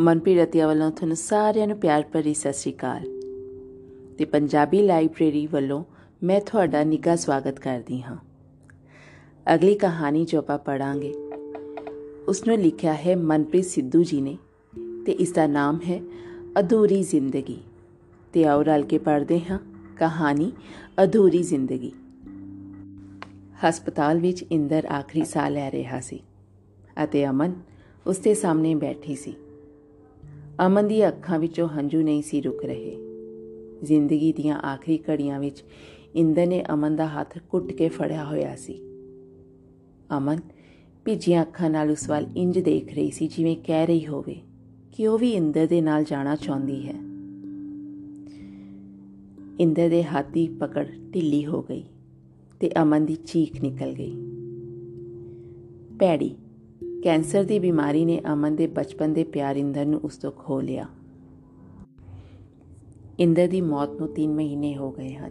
ਮਨਪ੍ਰੀਤ ਰਤੀਆ ਵੱਲੋਂ ਤੁਹਾਨੂੰ ਸਾਰਿਆਂ ਨੂੰ ਪਿਆਰ ਭਰੀ ਸਤਿ ਸ਼੍ਰੀ ਅਕਾਲ। ਤੇ ਪੰਜਾਬੀ ਲਾਇਬ੍ਰੇਰੀ ਵੱਲੋਂ ਮੈਂ ਤੁਹਾਡਾ ਨਿੱਘਾ ਸਵਾਗਤ ਕਰਦੀ ਹਾਂ। ਅਗਲੀ ਕਹਾਣੀ ਜੋ ਆਪਾਂ ਪੜਾਂਗੇ ਉਸ ਨੂੰ ਲਿਖਿਆ ਹੈ ਮਨਪ੍ਰੀਤ ਸਿੱਧੂ ਜੀ ਨੇ ਤੇ ਇਸ ਦਾ ਨਾਮ ਹੈ ਅਧੂਰੀ ਜ਼ਿੰਦਗੀ। ਤੇ ਆਓ ਰਲ ਕੇ ਪੜ੍ਹਦੇ ਹਾਂ ਕਹਾਣੀ ਅਧੂਰੀ ਜ਼ਿੰਦਗੀ। ਹਸਪਤਾਲ ਵਿੱਚ ਇੰਦਰ ਆਖਰੀ ਸਾਹ ਲੈ ਰਿਹਾ ਸੀ ਅਤੇ ਅਮਨ ਉਸ ਦੇ ਸਾਹਮਣੇ ਬੈਠੀ ਸੀ। ਅਮਨ ਦੀ ਅੱਖਾਂ ਵਿੱਚੋਂ ਹੰਝੂ ਨਹੀਂ ਸੀ ਰੁਕ ਰਹੇ। ਜ਼ਿੰਦਗੀ ਦੀਆਂ ਆਖਰੀ ਘੜੀਆਂ ਵਿੱਚ ਇੰਦਰ ਨੇ ਅਮਨ ਦਾ ਹੱਥ ਕੁੱਟ ਕੇ ਫੜਿਆ ਹੋਇਆ ਸੀ। ਅਮਨ ਭਿੱਜੀਆਂ ਅੱਖਾਂ ਨਾਲ ਉਸ ਵੱਲ ਇੰਜ ਦੇਖ ਰਹੀ ਸੀ ਜਿਵੇਂ ਕਹਿ ਰਹੀ ਹੋਵੇ ਕਿ ਉਹ ਵੀ ਇੰਦਰ ਦੇ ਨਾਲ ਜਾਣਾ ਚਾਹੁੰਦੀ ਹੈ। ਇੰਦਰ ਦੇ ਹੱਥ ਦੀ ਪਕੜ ਢਿੱਲੀ ਹੋ ਗਈ ਤੇ ਅਮਨ ਦੀ ਚੀਖ ਨਿਕਲ ਗਈ। ਪੈੜੀ ਕੈਂਸਰ ਦੀ ਬਿਮਾਰੀ ਨੇ ਅਮਨ ਦੇ ਬਚਪਨ ਦੇ ਪਿਆਰ ਇੰਦਰ ਨੂੰ ਉਸ ਤੋਂ ਖੋ ਲਿਆ। ਇੰਦਰ ਦੀ ਮੌਤ ਨੂੰ 3 ਮਹੀਨੇ ਹੋ ਗਏ ਹਨ।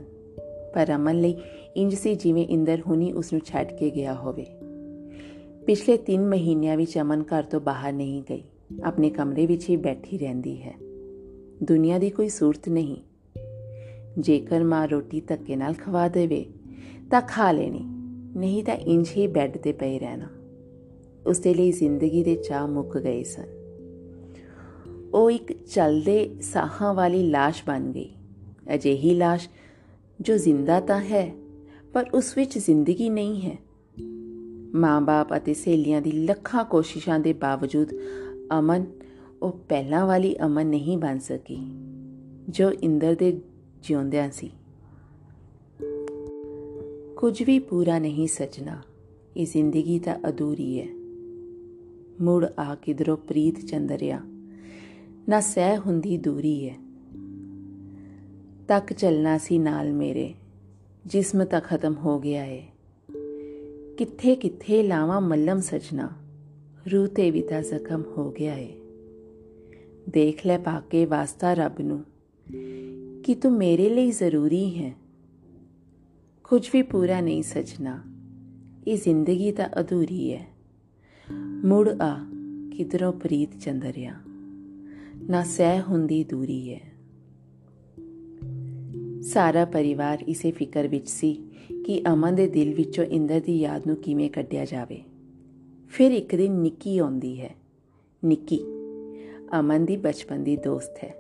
ਪਰ ਅਮਨ ਲਈ ਇੰਜ ਸੀ ਜਿਵੇਂ ਇੰਦਰ ਹੁਣੀ ਉਸ ਨੂੰ ਛੱਡ ਕੇ ਗਿਆ ਹੋਵੇ। ਪਿਛਲੇ 3 ਮਹੀਨਿਆਂ ਵਿੱਚ ਅਮਨ ਘਰ ਤੋਂ ਬਾਹਰ ਨਹੀਂ ਗਈ। ਆਪਣੇ ਕਮਰੇ ਵਿੱਚ ਹੀ ਬੈਠੀ ਰਹਿੰਦੀ ਹੈ। ਦੁਨੀਆ ਦੀ ਕੋਈ ਸੂਰਤ ਨਹੀਂ। ਜੇਕਰ ਮਾਂ ਰੋਟੀ ਧੱਕੇ ਨਾਲ ਖਵਾ ਦੇਵੇ ਤਾਂ ਖਾ ਲੈਣੀ, ਨਹੀਂ ਤਾਂ ਇੰਜ ਹੀ ਬੈੱਡ ਤੇ ਪਈ ਰਹਿਣਾ। ਉਸ ਦੇ ਲਈ ਜ਼ਿੰਦਗੀ ਦੇ ਚਾਹ ਮੁੱਕ ਗਏ ਸਨ ਉਹ ਇੱਕ ਚਲਦੇ ਸਾਹਾਂ ਵਾਲੀ লাশ ਬਣ ਗਈ ਅਜਿਹੀ লাশ ਜੋ ਜ਼ਿੰਦਾ ਤਾਂ ਹੈ ਪਰ ਉਸ ਵਿੱਚ ਜ਼ਿੰਦਗੀ ਨਹੀਂ ਹੈ ਮਾਂ-ਬਾਪ ਅਤੇ ਸਹੇਲੀਆਂ ਦੀ ਲੱਖਾਂ ਕੋਸ਼ਿਸ਼ਾਂ ਦੇ ਬਾਵਜੂਦ ਅਮਨ ਉਹ ਪਹਿਲਾਂ ਵਾਲੀ ਅਮਨ ਨਹੀਂ ਬਣ ਸਕੀ ਜੋ ਇੰਦਰ ਦੇ ਜਿਉਂਦਿਆਂ ਸੀ ਕੁਝ ਵੀ ਪੂਰਾ ਨਹੀਂ ਸਜਣਾ ਇਹ ਜ਼ਿੰਦਗੀ ਤਾਂ ਅਧੂਰੀ ਹੈ ਮੁੜ ਆ ਕਿਧਰੋਂ ਪ੍ਰੀਤ ਚੰਦਰਿਆ। ਨਾ ਸਹਿ ਹੁੰਦੀ ਦੂਰੀ ਹੈ ਤੱਕ ਚੱਲਣਾ ਸੀ ਨਾਲ ਮੇਰੇ, ਜਿਸਮ ਤਾਂ ਖਤਮ ਹੋ ਗਿਆ ਏ। ਕਿੱਥੇ ਕਿੱਥੇ ਲਾਵਾਂ ਮੱਲਮ ਸਜਣਾ, ਰੂਹ ਤੇ ਵੀ ਤਾਂ ਜ਼ਖਮ ਹੋ ਗਿਆ ਏ। ਦੇਖ ਲੈ ਪਾਕੇ ਵਾਸਤਾ ਰੱਬ ਨੂੰ, ਕਿ ਤੂੰ ਮੇਰੇ ਲਈ ਜ਼ਰੂਰੀ ਹੈ। ਕੁਝ ਵੀ ਪੂਰਾ ਨਹੀਂ ਸਜਣਾ, ਇਹ ਜ਼ਿੰਦਗੀ ਤਾਂ ਅਧੂਰੀ ਹੈ ਮੁੜ ਆ, ਕਿਧਰੋਂ ਪ੍ਰੀਤ ਚੰਦਰਿਆ? ਨਾ ਸਹਿ ਹੁੰਦੀ ਦੂਰੀ ਹੈ ਸਾਰਾ ਪਰਿਵਾਰ ਇਸੇ ਫਿਕਰ ਵਿੱਚ ਸੀ ਕਿ ਅਮਨ ਦੇ ਦਿਲ ਵਿੱਚੋਂ ਇੰਦਰ ਦੀ ਯਾਦ ਨੂੰ ਕਿਵੇਂ ਕੱਢਿਆ ਜਾਵੇ। ਫਿਰ ਇੱਕ ਦਿਨ ਨਿੱਕੀ ਆਉਂਦੀ ਹੈ। ਨਿੱਕੀ, ਅਮਨ ਦੀ ਬਚਪਨ ਦੀ ਦੋਸਤ ਹੈ।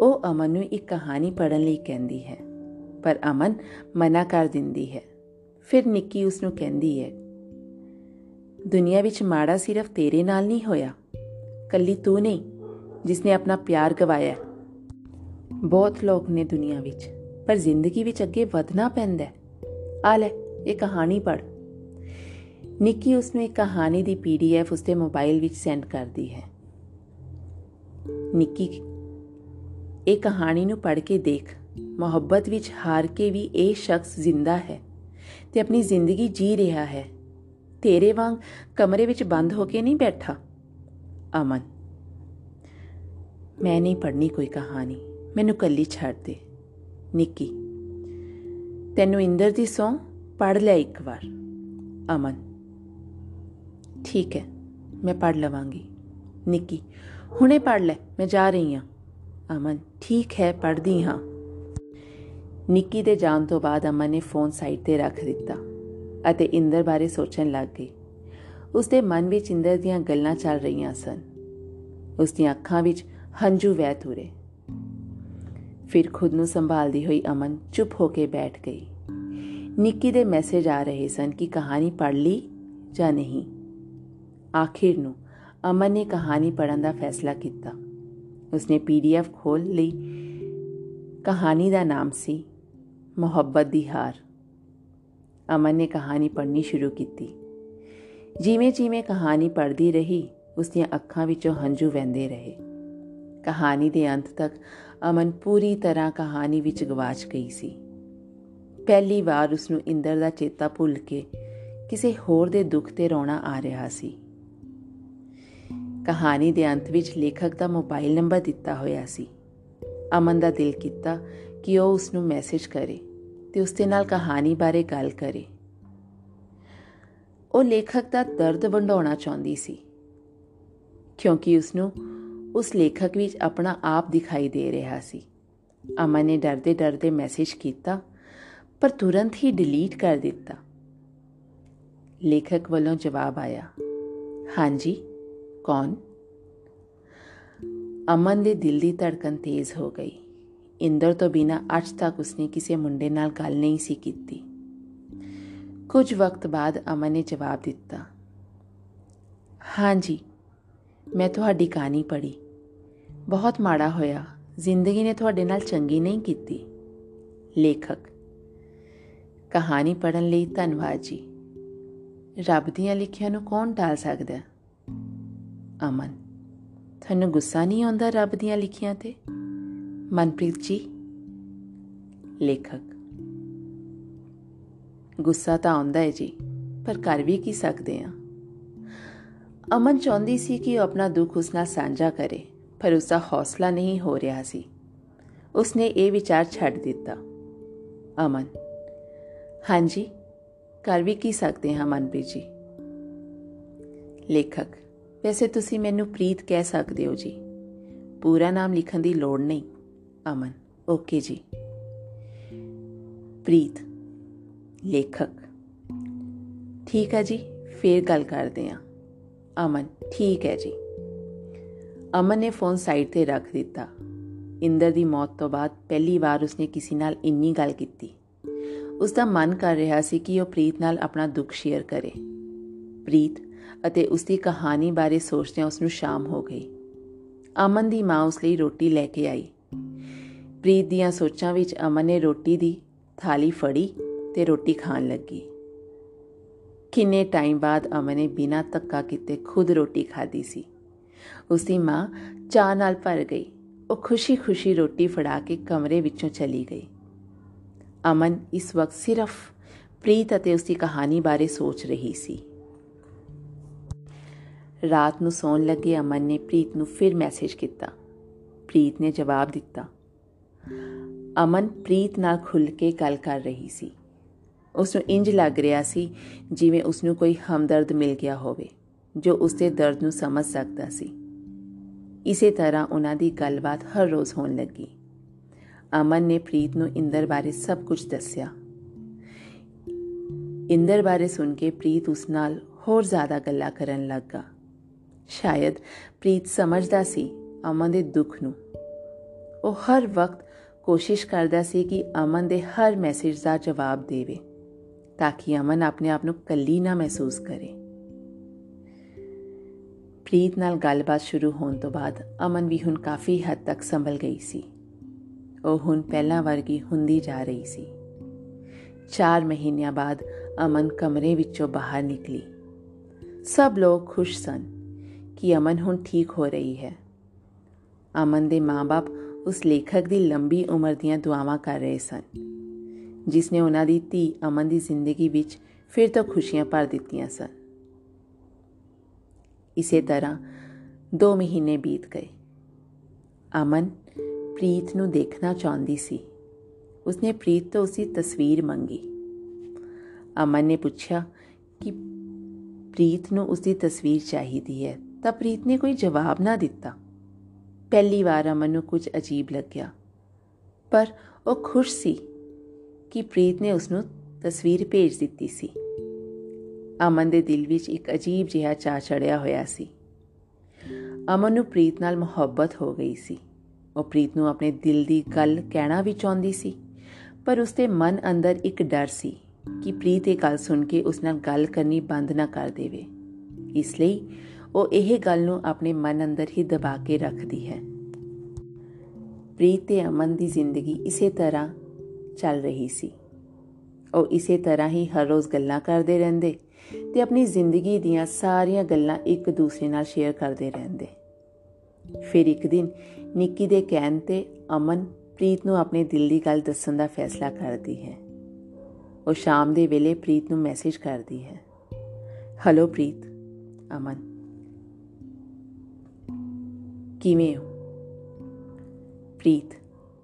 ਉਹ ਅਮਨ ਨੂੰ ਇੱਕ ਕਹਾਣੀ ਪੜ੍ਹਨ ਲਈ ਕਹਿੰਦੀ ਹੈ, ਪਰ ਅਮਨ ਮਨਾ ਕਰ ਦਿੰਦੀ ਹੈ। ਫਿਰ ਨਿੱਕੀ ਉਸ ਨੂੰ ਕਹਿੰਦੀ ਹੈ ਦੁਨੀਆ ਵਿੱਚ ਮਾੜਾ ਸਿਰਫ ਤੇਰੇ ਨਾਲ ਨਹੀਂ ਹੋਇਆ। ਕੱਲੀ ਤੂੰ ਨਹੀਂ ਜਿਸ ਨੇ ਆਪਣਾ ਪਿਆਰ ਗਵਾਇਆ। ਬਹੁਤ ਲੋਕ ਨੇ ਦੁਨੀਆ ਵਿੱਚ, ਪਰ ਜ਼ਿੰਦਗੀ ਵਿੱਚ ਅੱਗੇ ਵਧਣਾ ਪੈਂਦਾ ਆ ਲੈ, ਇਹ ਕਹਾਣੀ ਪੜ੍ਹ। ਨਿੱਕੀ ਉਸ ਨੂੰ ਇੱਕ ਕਹਾਣੀ ਦੀ ਪੀਡੀਐਫ ਉਸਦੇ ਮੋਬਾਈਲ ਵਿੱਚ ਸੈਂਡ ਕਰਦੀ ਹੈ। ਨਿੱਕੀ, ਇਹ ਕਹਾਣੀ ਨੂੰ ਪੜ੍ਹ ਕੇ ਦੇਖ, ਮੁਹੱਬਤ ਵਿੱਚ ਹਾਰ ਕੇ ਵੀ ਇਹ ਸ਼ਖਸ ਜ਼ਿੰਦਾ ਹੈ ਤੇ ਆਪਣੀ ਜ਼ਿੰਦਗੀ ਜੀ ਰਿਹਾ ਹੈ। ਤੇਰੇ ਵਾਂਗ ਕਮਰੇ ਵਿੱਚ ਬੰਦ ਹੋ ਕੇ ਨਹੀਂ ਬੈਠਾ? ਅਮਨ, ਮੈਂ ਨਹੀਂ ਪੜ੍ਹਨੀ ਕੋਈ ਕਹਾਣੀ। ਮੈਨੂੰ ਕੱਲੀ ਛੱਡ ਦੇ। ਨਿੱਕੀ, ਤੈਨੂੰ ਇੰਦਰ ਦੀ ਸੌਂ ਪੜ੍ਹ ਲੈ ਇੱਕ ਵਾਰ। ਅਮਨ, ਠੀਕ ਹੈ, ਮੈਂ ਪੜ੍ਹ ਲਵਾਂਗੀ। ਨਿੱਕੀ, ਹੁਣੇ ਪੜ੍ਹ ਲੈ, ਮੈਂ ਜਾ ਰਹੀ ਹਾਂ। ਅਮਨ, ਠੀਕ ਹੈ, ਪੜ੍ਹਦੀ ਹਾਂ। ਨਿੱਕੀ ਦੇ ਜਾਣ ਤੋਂ ਬਾਅਦ ਅਮਨ ਨੇ ਫੋਨ ਸਾਈਡ ਤੇ ਰੱਖ ਦਿੱਤਾ। ਅਤੇ ਇੰਦਰ ਬਾਰੇ ਸੋਚਣ ਲੱਗ ਗਈ। ਉਸ ਦੇ ਮਨ ਵਿੱਚ ਇੰਦਰ ਦੀਆਂ ਗੱਲਾਂ ਚੱਲ ਰਹੀਆਂ ਸਨ। ਉਸ ਦੀਆਂ ਅੱਖਾਂ ਵਿੱਚ ਹੰਝੂ ਵਹਿ ਤੁਰੇ। ਫਿਰ ਖੁਦ ਨੂੰ ਸੰਭਾਲਦੀ ਹੋਈ ਅਮਨ ਚੁੱਪ ਹੋ ਕੇ ਬੈਠ ਗਈ। ਨਿੱਕੀ ਦੇ ਮੈਸੇਜ ਆ ਰਹੇ ਸਨ ਕਿ ਕਹਾਣੀ ਪੜ੍ਹ ਲਈ ਜਾਂ ਨਹੀਂ। ਆਖਿਰ ਨੂੰ ਅਮਨ ਨੇ ਕਹਾਣੀ ਪੜਨ ਦਾ ਫੈਸਲਾ ਕੀਤਾ। ਉਸਨੇ ਪੀਡੀਐਫ ਖੋਲ ਲਈ। ਕਹਾਣੀ ਦਾ ਨਾਮ ਸੀ, ਮੁਹੱਬਤ ਦੀ ਹਾਰ। ਅਮਨ ਨੇ ਕਹਾਣੀ ਪੜ੍ਹਨੀ ਸ਼ੁਰੂ ਕੀਤੀ। ਜਿਵੇਂ ਜਿਵੇਂ ਕਹਾਣੀ ਪੜ੍ਹਦੀ ਰਹੀ, ਉਸ ਦੀਆਂ ਅੱਖਾਂ ਵਿੱਚੋਂ ਹੰਝੂ ਵਹਿੰਦੇ ਰਹੇ। ਕਹਾਣੀ ਦੇ ਅੰਤ ਤੱਕ ਅਮਨ ਪੂਰੀ ਤਰ੍ਹਾਂ ਕਹਾਣੀ ਵਿੱਚ ਗਵਾਚ ਗਈ ਸੀ। ਪਹਿਲੀ ਵਾਰ ਉਸ ਨੂੰ ਇੰਦਰ ਦਾ ਚੇਤਾ ਭੁੱਲ ਕੇ ਕਿਸੇ ਹੋਰ ਦੇ ਦੁੱਖ ਤੇ ਰੋਣਾ ਆ ਰਿਹਾ ਸੀ। ਕਹਾਣੀ ਦੇ ਅੰਤ ਵਿੱਚ ਲੇਖਕ ਦਾ ਮੋਬਾਈਲ ਨੰਬਰ ਦਿੱਤਾ ਹੋਇਆ ਸੀ। ਅਮਨ ਦਾ ਦਿਲ ਕੀਤਾ ਕਿ ਉਹ ਉਸ ਨੂੰ ਮੈਸੇਜ ਕਰੇ। ਤੇ ਉਸ ਦੇ ਨਾਲ ਕਹਾਣੀ ਬਾਰੇ ਗੱਲ ਕਰੇ। ਉਹ ਲੇਖਕ ਦਾ ਦਰਦ ਵੰਡਾਉਣਾ ਚਾਹੁੰਦੀ ਸੀ, ਕਿਉਂਕਿ ਉਸ ਨੂੰ ਉਸ ਲੇਖਕ ਵਿੱਚ ਆਪਣਾ ਆਪ ਦਿਖਾਈ ਦੇ ਰਿਹਾ ਸੀ। ਅਮਨ ਨੇ ਡਰਦੇ ਡਰਦੇ ਮੈਸੇਜ ਕੀਤਾ, ਪਰ ਤੁਰੰਤ ਹੀ ਡਿਲੀਟ ਕਰ ਦਿੱਤਾ। ਲੇਖਕ ਵੱਲੋਂ ਜਵਾਬ ਆਇਆ, ਹਾਂਜੀ, ਕੌਣ? ਅਮਨ ਦੇ ਦਿਲ ਦੀ ਧੜਕਨ ਤੇਜ਼ ਹੋ ਗਈ। ਇੰਦਰ ਤੋਂ ਬਿਨਾ ਅੱਜ ਤੱਕ ਉਸਨੇ ਕਿਸੇ ਮੁੰਡੇ ਨਾਲ ਗੱਲ ਨਹੀਂ ਸੀ ਕੀਤੀ। ਕੁਝ ਵਕਤ ਬਾਅਦ ਅਮਨ ਨੇ ਜਵਾਬ ਦਿੱਤਾ, ਹਾਂਜੀ, ਮੈਂ ਤੁਹਾਡੀ ਕਹਾਣੀ ਪੜ੍ਹੀ। ਬਹੁਤ ਮਾੜਾ ਹੋਇਆ। ਜ਼ਿੰਦਗੀ ਨੇ ਤੁਹਾਡੇ ਨਾਲ ਚੰਗੀ ਨਹੀਂ ਕੀਤੀ। ਲੇਖਕ, ਕਹਾਣੀ ਪੜਨ ਲਈ ਧੰਨਵਾਦ ਜੀ। ਰੱਬ ਦੀਆਂ ਲਿਖੀਆਂ ਨੂੰ ਕੌਣ ਟਾਲ ਸਕਦਾ? ਅਮਨ, ਤੁਹਾਨੂੰ ਗੁੱਸਾ ਨਹੀਂ ਆਉਂਦਾ ਰੱਬ ਦੀਆਂ ਲਿਖੀਆਂ ਤੇ? ਮਨਪ੍ਰੀਤ ਜੀ, ਲੇਖਕ। ਗੁੱਸਾ ਤਾਂ ਆਉਂਦਾ ਹੈ ਜੀ, ਪਰ ਕਰ ਵੀ ਕੀ ਸਕਦੇ ਆ। ਅਮਨ ਚਾਹੁੰਦੀ ਸੀ ਕਿ ਉਹ ਆਪਣਾ ਦੁੱਖ ਉਸ ਨਾਲ ਸਾਂਝਾ ਕਰੇ, ਪਰ ਉਸ ਦਾ ਹੌਸਲਾ ਨਹੀਂ ਹੋ ਰਿਹਾ ਸੀ। ਉਸਨੇ ਇਹ ਵਿਚਾਰ ਛੱਡ ਦਿੱਤਾ। ਅਮਨ, ਹਾਂਜੀ, ਕਰ ਵੀ ਕੀ ਸਕਦੇ ਹਾਂ ਮਨਪ੍ਰੀਤ ਜੀ? ਲੇਖਕ, ਵੈਸੇ ਤੁਸੀਂ ਮੈਨੂੰ ਪ੍ਰੀਤ ਕਹਿ ਸਕਦੇ ਹੋ ਜੀ। ਪੂਰਾ ਨਾਮ ਲਿਖਣ ਦੀ ਲੋੜ ਨਹੀਂ। ਅਮਨ। ਓਕੇ ਜੀ। ਪ੍ਰੀਤ, ਲੇਖਕ। ਠੀਕ ਹੈ ਜੀ, ਫੇਰ ਗੱਲ ਕਰਦੇ ਹਾਂ। ਅਮਨ, ਠੀਕ ਹੈ ਜੀ। ਅਮਨ ਨੇ ਫੋਨ ਸਾਈਡ ਤੇ ਰੱਖ ਦਿੱਤਾ। ਇੰਦਰ ਦੀ ਮੌਤ ਤੋਂ ਬਾਅਦ ਪਹਿਲੀ ਵਾਰ ਉਸਨੇ ਕਿਸੇ ਨਾਲ ਇੰਨੀ ਗੱਲ ਕੀਤੀ। ਉਸ ਦਾ ਮਨ ਕਰ ਰਿਹਾ ਸੀ ਕਿ ਉਹ ਪ੍ਰੀਤ ਨਾਲ ਆਪਣਾ ਦੁੱਖ ਸ਼ੇਅਰ ਕਰੇ। ਪ੍ਰੀਤ ਅਤੇ ਉਸ ਦੀ ਕਹਾਣੀ ਬਾਰੇ ਸੋਚਦਿਆਂ ਉਸ ਨੂੰ ਸ਼ਾਮ ਹੋ ਗਈ। ਅਮਨ ਦੀ ਮਾਂ ਉਸ ਲਈ ਰੋਟੀ ਲੈ ਕੇ ਆਈ। ਪ੍ਰੀਤ ਦੀਆਂ ਸੋਚਾਂ ਵਿੱਚ ਅਮਨ ਨੇ ਰੋਟੀ ਦੀ ਥਾਲੀ ਫੜੀ ਤੇ ਰੋਟੀ ਖਾਣ ਲੱਗੀ। ਕਿੰਨੇ ਟਾਈਮ ਬਾਅਦ ਅਮਨ ਨੇ ਬਿਨਾਂ ਤੱਕਾ ਕੀਤੇ ਖੁਦ ਰੋਟੀ ਖਾਧੀ ਸੀ। ਉਸ ਦੀ ਮਾਂ ਚਾਹ ਨਾਲ ਭਰ ਗਈ। ਉਹ ਖੁਸ਼ੀ-ਖੁਸ਼ੀ ਰੋਟੀ ਫੜਾ ਕੇ ਕਮਰੇ ਵਿੱਚੋਂ ਚਲੀ ਗਈ। ਅਮਨ ਇਸ ਵਕਤ ਸਿਰਫ ਪ੍ਰੀਤ ਅਤੇ ਉਸ ਦੀ ਕਹਾਣੀ ਬਾਰੇ ਸੋਚ ਰਹੀ ਸੀ। ਰਾਤ ਨੂੰ ਸੌਣ ਲੱਗੇ ਅਮਨ ਨੇ ਪ੍ਰੀਤ ਨੂੰ ਫਿਰ ਮੈਸੇਜ ਕੀਤਾ। ਪ੍ਰੀਤ ਨੇ ਜਵਾਬ ਦਿੱਤਾ ਅਮਨ ਪ੍ਰੀਤ ਨਾਲ ਖੁੱਲ ਕੇ ਗੱਲ ਕਰ ਰਹੀ ਸੀ। ਉਸ ਨੂੰ ਇੰਜ ਲੱਗ ਰਿਹਾ ਸੀ ਜਿਵੇਂ ਉਸ ਨੂੰ ਕੋਈ ਹਮਦਰਦ ਮਿਲ ਗਿਆ ਹੋਵੇ, ਜੋ ਉਸ ਦੇ ਦਰਦ ਨੂੰ ਸਮਝ ਸਕਦਾ ਸੀ। ਇਸੇ ਤਰ੍ਹਾਂ ਉਹਨਾਂ ਦੀ ਗੱਲਬਾਤ ਹਰ ਰੋਜ਼ ਹੋਣ ਲੱਗੀ। ਅਮਨ ਨੇ ਪ੍ਰੀਤ ਨੂੰ ਇੰਦਰ ਬਾਰੇ ਸਭ ਕੁਝ ਦੱਸਿਆ। ਇੰਦਰ ਬਾਰੇ ਸੁਣ ਕੇ ਪ੍ਰੀਤ ਉਸ ਨਾਲ ਹੋਰ ਜ਼ਿਆਦਾ ਗੱਲਾਂ ਕਰਨ ਲੱਗਾ। ਸ਼ਾਇਦ ਪ੍ਰੀਤ ਸਮਝਦਾ ਸੀ ਅਮਨ ਦੇ ਦੁੱਖ ਨੂੰ। ਉਹ ਹਰ ਵਕਤ ਕੋਸ਼ਿਸ਼ ਕਰਦਾ ਸੀ ਕਿ ਅਮਨ ਦੇ ਹਰ ਮੈਸੇਜ ਦਾ ਜਵਾਬ ਦੇਵੇ, ਤਾਂ ਕਿ ਅਮਨ ਆਪਣੇ ਆਪ ਨੂੰ ਕੱਲੀ ਨਾ ਮਹਿਸੂਸ ਕਰੇ। ਪ੍ਰੀਤ ਨਾਲ ਗੱਲਬਾਤ ਸ਼ੁਰੂ ਹੋਣ ਤੋਂ ਬਾਅਦ ਅਮਨ ਵੀ ਹੁਣ ਕਾਫੀ ਹੱਦ ਤੱਕ ਸੰਭਲ ਗਈ ਸੀ। ਉਹ ਹੁਣ ਪਹਿਲਾਂ ਵਰਗੀ ਹੁੰਦੀ ਜਾ ਰਹੀ ਸੀ। 4 ਮਹੀਨਿਆਂ ਬਾਅਦ ਅਮਨ ਕਮਰੇ ਵਿੱਚੋਂ ਬਾਹਰ ਨਿਕਲੀ। ਸਭ ਲੋਕ ਖੁਸ਼ ਸਨ ਕਿ ਅਮਨ ਹੁਣ ਠੀਕ ਹੋ ਰਹੀ ਹੈ। ਅਮਨ ਦੇ ਮਾਪੇ ਉਸ ਲੇਖਕ ਦੀ ਲੰਬੀ ਉਮਰ ਦੀਆਂ ਦੁਆਵਾਂ ਕਰ ਰਹੇ ਸਨ, ਜਿਸ ਨੇ ਉਹਨਾਂ ਦੀ ਧੀ ਅਮਨ ਦੀ ਜ਼ਿੰਦਗੀ ਵਿੱਚ ਫਿਰ ਤੋਂ ਖੁਸ਼ੀਆਂ ਭਰ ਦਿੱਤੀਆਂ ਸਨ। ਇਸੇ ਤਰ੍ਹਾਂ 2 ਮਹੀਨੇ ਬੀਤ ਗਏ। ਅਮਨ ਪ੍ਰੀਤ ਨੂੰ ਦੇਖਣਾ ਚਾਹੁੰਦੀ ਸੀ। ਉਸਨੇ ਪ੍ਰੀਤ ਤੋਂ ਉਸਦੀ ਤਸਵੀਰ ਮੰਗੀ। ਅਮਨ ਨੇ ਪੁੱਛਿਆ ਕਿ ਪ੍ਰੀਤ ਨੂੰ ਉਸਦੀ ਤਸਵੀਰ ਚਾਹੀਦੀ ਹੈ ਤਾਂ ਪ੍ਰੀਤ ਨੇ ਕੋਈ ਜਵਾਬ ਨਾ ਦਿੱਤਾ। ਪਹਿਲੀ ਵਾਰ ਅਮਨ ਨੂੰ ਕੁਝ ਅਜੀਬ ਲੱਗਿਆ। ਪਰ ਉਹ ਖੁਸ਼ ਸੀ ਕਿ ਪ੍ਰੀਤ ਨੇ ਉਸ ਨੂੰ ਤਸਵੀਰ ਭੇਜ ਦਿੱਤੀ ਸੀ। ਅਮਨ ਦੇ ਦਿਲ ਵਿੱਚ ਇੱਕ ਅਜੀਬ ਜਿਹਾ ਚਾਹ ਚੜਿਆ ਹੋਇਆ ਸੀ। ਅਮਨ ਨੂੰ ਪ੍ਰੀਤ ਨਾਲ ਮੁਹੱਬਤ ਹੋ ਗਈ ਸੀ। ਉਹ ਪ੍ਰੀਤ ਨੂੰ ਆਪਣੇ ਦਿਲ ਦੀ ਗੱਲ ਕਹਿਣਾ ਵੀ ਚਾਹੁੰਦੀ ਸੀ, ਪਰ ਉਸਦੇ ਮਨ ਅੰਦਰ ਇੱਕ ਡਰ ਸੀ ਕਿ ਪ੍ਰੀਤ ਇਹ ਗੱਲ ਸੁਣ ਕੇ ਉਸ ਨਾਲ ਗੱਲ ਕਰਨੀ ਬੰਦ ਨਾ ਕਰ ਦੇਵੇ। ਇਸ ਲਈ ਉਹ ਇਹ ਗੱਲ ਨੂੰ ਆਪਣੇ ਮਨ ਅੰਦਰ ਹੀ ਦਬਾ ਕੇ ਰੱਖਦੀ ਹੈ। ਪ੍ਰੀਤ ਤੇ ਅਮਨ ਦੀ ਜ਼ਿੰਦਗੀ ਇਸੇ ਤਰ੍ਹਾਂ ਚੱਲ ਰਹੀ ਸੀ। ਉਹ ਇਸੇ ਤਰ੍ਹਾਂ ਹੀ ਹਰ ਰੋਜ਼ ਗੱਲਾਂ ਕਰਦੇ ਰਹਿੰਦੇ ਤੇ ਆਪਣੀ ਜ਼ਿੰਦਗੀ ਦੀਆਂ ਸਾਰੀਆਂ ਗੱਲਾਂ ਇੱਕ ਦੂਸਰੇ ਨਾਲ ਸ਼ੇਅਰ ਕਰਦੇ ਰਹਿੰਦੇ। ਫਿਰ ਇੱਕ ਦਿਨ ਨਿੱਕੀ ਦੇ ਕਹਿਣ ਤੇ ਅਮਨ ਪ੍ਰੀਤ ਨੂੰ ਆਪਣੇ ਦਿਲ ਦੀ ਗੱਲ ਦੱਸਣ ਦਾ ਫੈਸਲਾ ਕਰਦੀ ਹੈ। ਉਹ ਸ਼ਾਮ ਦੇ ਵੇਲੇ ਪ੍ਰੀਤ ਨੂੰ ਮੈਸੇਜ ਕਰਦੀ ਹੈ। ਹਲੋ ਪ੍ਰੀਤ, ਅਮਨ। ਕਿਵੇਂ ਹੋ? ਪ੍ਰੀਤ,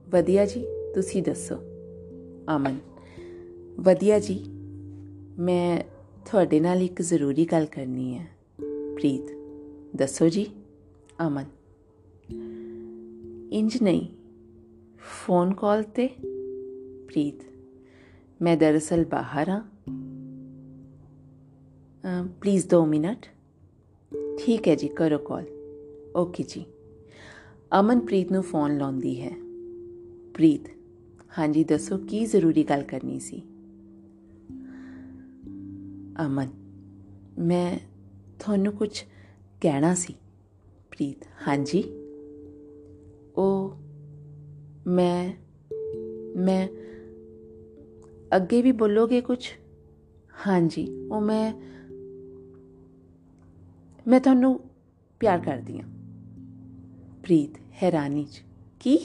ਵਧੀਆ ਜੀ, ਤੁਸੀਂ ਦੱਸੋ? ਅਮਨ, ਵਧੀਆ ਜੀ। ਮੈਂ ਤੁਹਾਡੇ ਨਾਲ ਇੱਕ ਜ਼ਰੂਰੀ ਗੱਲ ਕਰਨੀ ਹੈ। ਪ੍ਰੀਤ, ਦੱਸੋ ਜੀ? ਅਮਨ ਇੰਜ ਨਹੀਂ ਫੋਨ ਕਾਲ ਤੇ? ਪ੍ਰੀਤ, ਮੈਂ ਦਰਅਸਲ ਬਾਹਰ ਹਾਂ। ਪਲੀਜ਼ 2 ਮਿੰਟ। ਠੀਕ ਹੈ ਜੀ, ਕਰੋ ਕਾਲ ਓਕੇ ਜੀ। ਅਮਨਪ੍ਰੀਤ ਨੂੰ ਫੋਨ ਲਾਉਂਦੀ ਹੈ। ਪ੍ਰੀਤ, ਹਾਂਜੀ ਦੱਸੋ ਕੀ ਜ਼ਰੂਰੀ ਗੱਲ ਕਰਨੀ ਸੀ? ਅਮਨ, ਮੈਂ ਤੁਹਾਨੂੰ ਕੁਝ ਕਹਿਣਾ ਸੀ। ਪ੍ਰੀਤ, ਹਾਂਜੀ? ਉਹ ਮੈਂ ਮੈਂ ਅੱਗੇ ਵੀ ਬੋਲੋਗੇ ਕੁਝ? ਹਾਂਜੀ, ਉਹ ਮੈਂ ਮੈਂ ਤੁਹਾਨੂੰ ਪਿਆਰ ਕਰਦੀ ਹਾਂ। ਪ੍ਰੀਤ ਹੈਰਾਨੀ ਚ। ਕੀ?